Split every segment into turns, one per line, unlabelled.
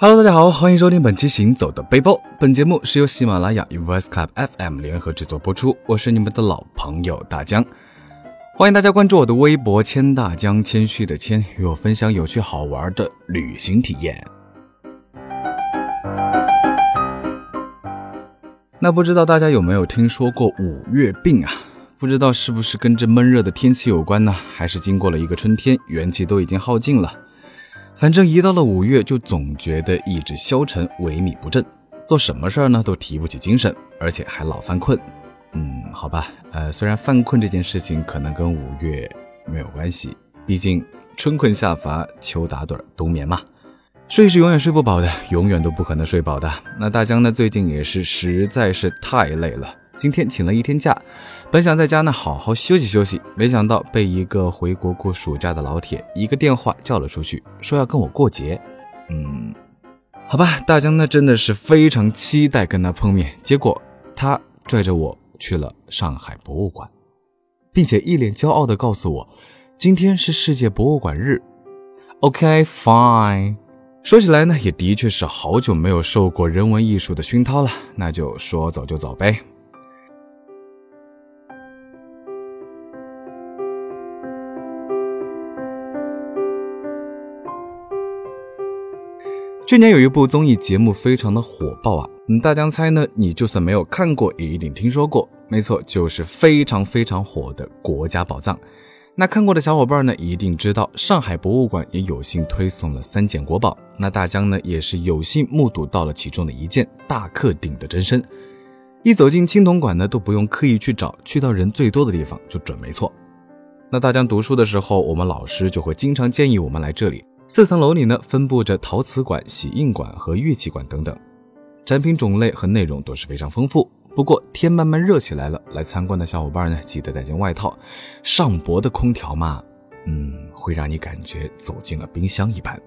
Hello，大家好，欢迎收听本期《行走的背包》。本节目是由喜马拉雅与 Voice Club FM 联合制作播出。我是你们的老朋友大江，欢迎大家关注我的微博“谦大江”，谦虚的谦，与我分享有趣好玩的旅行体验。那不知道大家有没有听说过五月病啊？不知道是不是跟这闷热的天气有关呢？还是经过了一个春天，元气都已经耗尽了？反正一到了五月，就总觉得意志消沉、萎靡不振，做什么事儿呢都提不起精神，而且还老犯困。嗯，好吧，呃，虽然犯困这件事情可能跟五月没有关系，毕竟春困夏乏，秋打盹，冬眠嘛。睡是永远睡不饱的，永远都不可能睡饱的。那大江呢，最近也是实在是太累了。今天请了一天假，本想在家呢好好休息休息，没想到被一个回国过暑假的老铁一个电话叫了出去，说要跟我过节。嗯，好吧，大江呢真的是非常期待跟他碰面，结果他拽着我去了上海博物馆，并且一脸骄傲地告诉我，今天是世界博物馆日。OK，fine。说起来呢，也的确是好久没有受过人文艺术的熏陶了，那就说走就走呗。去年有一部综艺节目非常的火爆啊，嗯，大江猜呢，你就算没有看过，也一定听说过。没错，就是非常非常火的《国家宝藏》。那看过的小伙伴呢，一定知道上海博物馆也有幸推送了三件国宝。那大江呢，也是有幸目睹到了其中的一件大克鼎的真身。一走进青铜馆呢，都不用刻意去找，去到人最多的地方就准没错。那大江读书的时候，我们老师就会经常建议我们来这里。四层楼里呢，分布着陶瓷馆、洗印馆和乐器馆等等，展品种类和内容都是非常丰富。不过天慢慢热起来了，来参观的小伙伴呢，记得带件外套。上博的空调嘛，嗯，会让你感觉走进了冰箱一般。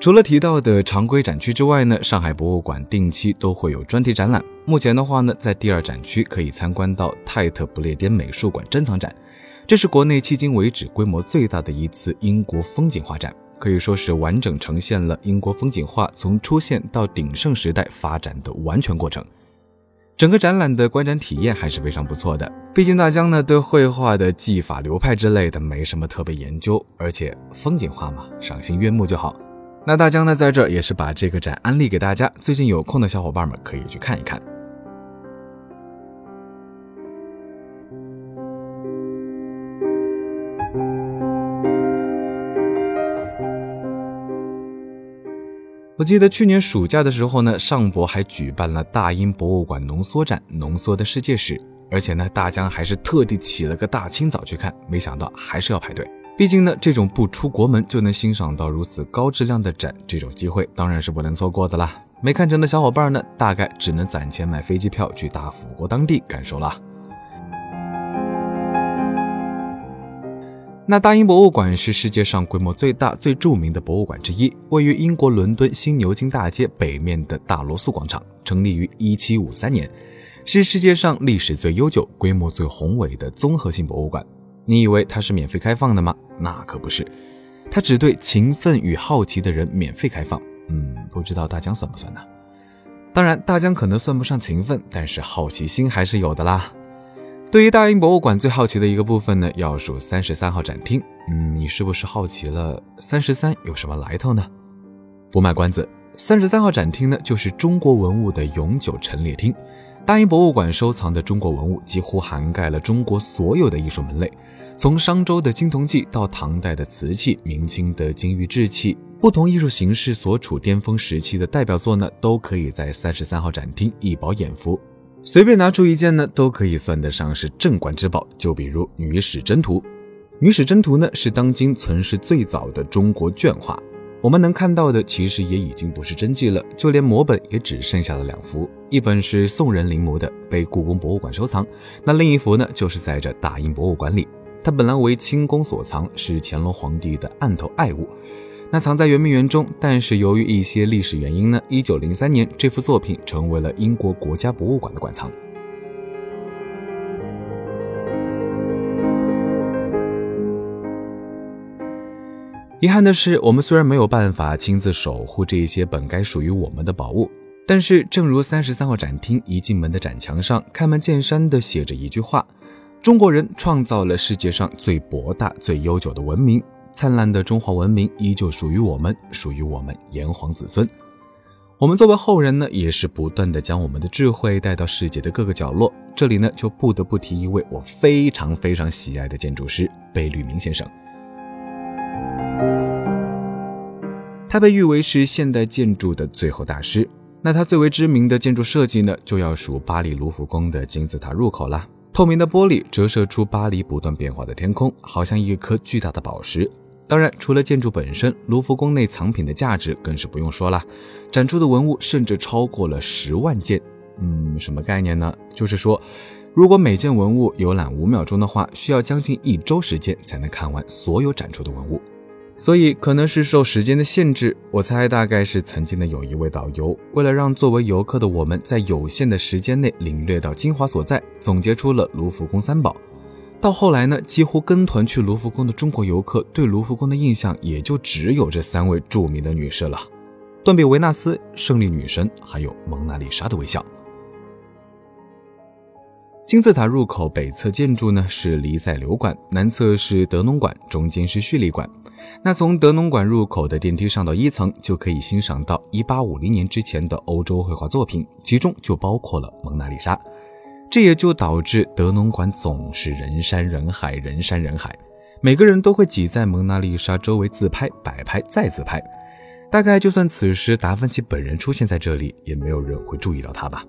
除了提到的常规展区之外呢，上海博物馆定期都会有专题展览。目前的话呢，在第二展区可以参观到泰特不列颠美术馆珍藏展，这是国内迄今为止规模最大的一次英国风景画展，可以说是完整呈现了英国风景画从出现到鼎盛时代发展的完全过程。整个展览的观展体验还是非常不错的。毕竟大家呢对绘画的技法流派之类的没什么特别研究，而且风景画嘛，赏心悦目就好。那大江呢，在这也是把这个展安利给大家，最近有空的小伙伴们可以去看一看。我记得去年暑假的时候呢，上博还举办了大英博物馆浓缩展，浓缩的世界史，而且呢，大江还是特地起了个大清早去看，没想到还是要排队。毕竟呢，这种不出国门就能欣赏到如此高质量的展，这种机会当然是不能错过的啦。没看成的小伙伴呢，大概只能攒钱买飞机票去大富国当地感受了。那大英博物馆是世界上规模最大、最著名的博物馆之一，位于英国伦敦新牛津大街北面的大罗素广场，成立于1753年，是世界上历史最悠久、规模最宏伟的综合性博物馆。你以为它是免费开放的吗？那可不是，它只对勤奋与好奇的人免费开放。嗯，不知道大江算不算呢？当然，大江可能算不上勤奋，但是好奇心还是有的啦。对于大英博物馆最好奇的一个部分呢，要数三十三号展厅。嗯，你是不是好奇了三十三有什么来头呢？不卖关子，三十三号展厅呢，就是中国文物的永久陈列厅。大英博物馆收藏的中国文物几乎涵盖了中国所有的艺术门类。从商周的青铜器到唐代的瓷器、明清的金玉制器，不同艺术形式所处巅峰时期的代表作呢，都可以在三十三号展厅一饱眼福。随便拿出一件呢，都可以算得上是镇馆之宝。就比如《女史箴图》，《女史箴图》呢是当今存世最早的中国绢画。我们能看到的其实也已经不是真迹了，就连摹本也只剩下了两幅，一本是宋人临摹的，被故宫博物馆收藏；那另一幅呢，就是在这大英博物馆里。它本来为清宫所藏是乾隆皇帝的案头爱物。那藏在圆明园中但是由于一些历史原因呢一九零三年这幅作品成为了英国国家博物馆的馆藏。遗憾的是我们虽然没有办法亲自守护这一些本该属于我们的宝物但是正如三十三号展厅一进门的展墙上开门见山的写着一句话中国人创造了世界上最博大、最悠久的文明，灿烂的中华文明依旧属于我们，属于我们炎黄子孙。”我们作为后人呢，也是不断的将我们的智慧带到世界的各个角落。这里呢，就不得不提一位我非常非常喜爱的建筑师贝聿铭先生。他被誉为是现代建筑的最后大师。那他最为知名的建筑设计呢，就要数巴黎卢浮宫的金字塔入口了。透明的玻璃折射出巴黎不断变化的天空，好像一颗巨大的宝石。当然，除了建筑本身，卢浮宫内藏品的价值更是不用说了，展出的文物甚至超过了十万件。嗯，什么概念呢？就是说，如果每件文物游览五秒钟的话，需要将近一周时间才能看完所有展出的文物。所以，可能是受时间的限制，我猜大概是曾经的有一位导游，为了让作为游客的我们在有限的时间内领略到精华所在，总结出了卢浮宫三宝。到后来呢，几乎跟团去卢浮宫的中国游客对卢浮宫的印象也就只有这三位著名的女士了：断臂维纳斯、胜利女神，还有蒙娜丽莎的微笑。金字塔入口北侧建筑呢是黎塞留馆，南侧是德农馆，中间是叙利馆。那从德农馆入口的电梯上到一层，就可以欣赏到1850年之前的欧洲绘画作品，其中就包括了蒙娜丽莎。这也就导致德农馆总是人山人海，人山人海，每个人都会挤在蒙娜丽莎周围自拍、摆拍、再自拍。大概就算此时达芬奇本人出现在这里，也没有人会注意到他吧。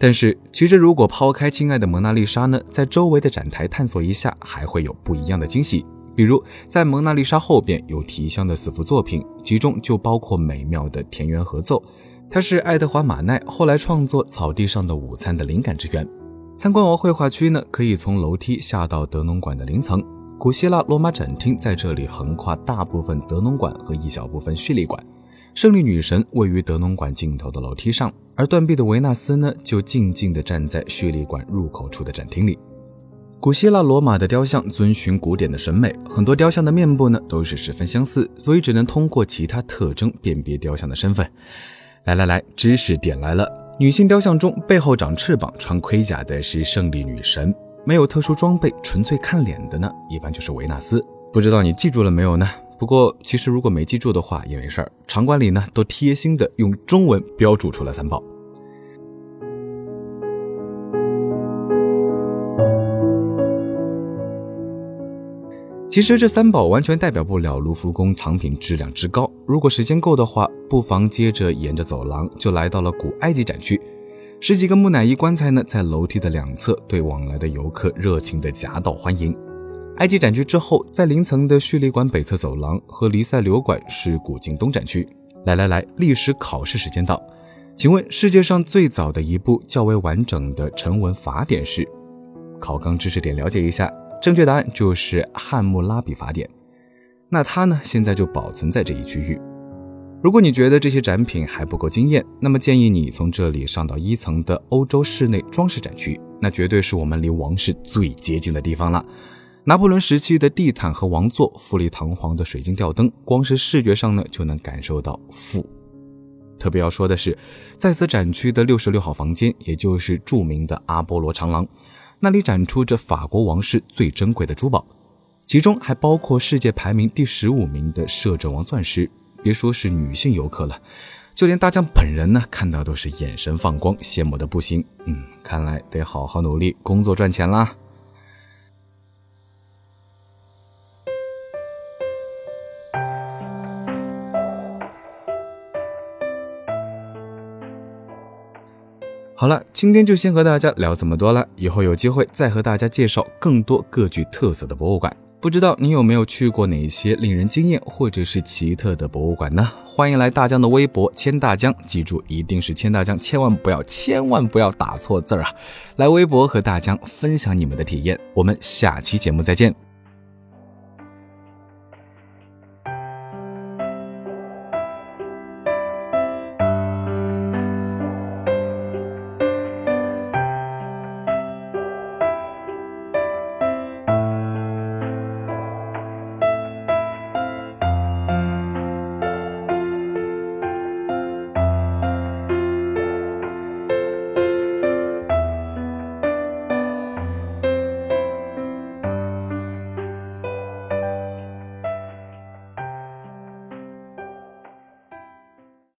但是，其实如果抛开亲爱的蒙娜丽莎呢，在周围的展台探索一下，还会有不一样的惊喜。比如，在蒙娜丽莎后边有提香的四幅作品，其中就包括美妙的田园合奏，它是爱德华马奈后来创作《草地上的午餐》的灵感之源。参观完绘画区呢，可以从楼梯下到德农馆的零层。古希腊罗马展厅在这里横跨大部分德农馆和一小部分叙利馆。胜利女神位于德农馆尽头的楼梯上，而断臂的维纳斯呢，就静静地站在叙利馆入口处的展厅里。古希腊罗马的雕像遵循古典的审美，很多雕像的面部呢都是十分相似，所以只能通过其他特征辨别雕像的身份。来来来，知识点来了。女性雕像中，背后长翅膀、穿盔甲的是胜利女神；没有特殊装备、纯粹看脸的呢，一般就是维纳斯。不知道你记住了没有呢？不过其实如果没记住的话也没事儿，场馆里呢都贴心的用中文标注出了三宝。其实这三宝完全代表不了卢浮宫藏品质量之高。如果时间够的话，不妨接着沿着走廊就来到了古埃及展区。十几个木乃伊棺材呢，在楼梯的两侧对往来的游客热情的夹道欢迎。埃及展区之后，在零层的叙利馆北侧走廊和黎塞留馆是古晋东展区。来来来，历史考试时间到，请问世界上最早的一部较为完整的成文法典是？考纲知识点了解一下。正确答案就是《汉谟拉比法典》，那它呢，现在就保存在这一区域。如果你觉得这些展品还不够惊艳，那么建议你从这里上到一层的欧洲室内装饰展区，那绝对是我们离王室最接近的地方了。拿破仑时期的地毯和王座，富丽堂皇的水晶吊灯，光是视觉上呢就能感受到富。特别要说的是，在此展区的六十六号房间，也就是著名的阿波罗长廊。那里展出着法国王室最珍贵的珠宝，其中还包括世界排名第十五名的摄政王钻石。别说是女性游客了，就连大将本人呢，看到都是眼神放光，羡慕的不行。嗯，看来得好好努力工作赚钱啦。好了，今天就先和大家聊这么多了。以后有机会再和大家介绍更多各具特色的博物馆。不知道你有没有去过哪些令人惊艳或者是奇特的博物馆呢？欢迎来大江的微博“千大江”，记住一定是千大江，千万不要千万不要打错字儿啊！来微博和大江分享你们的体验。我们下期节目再见。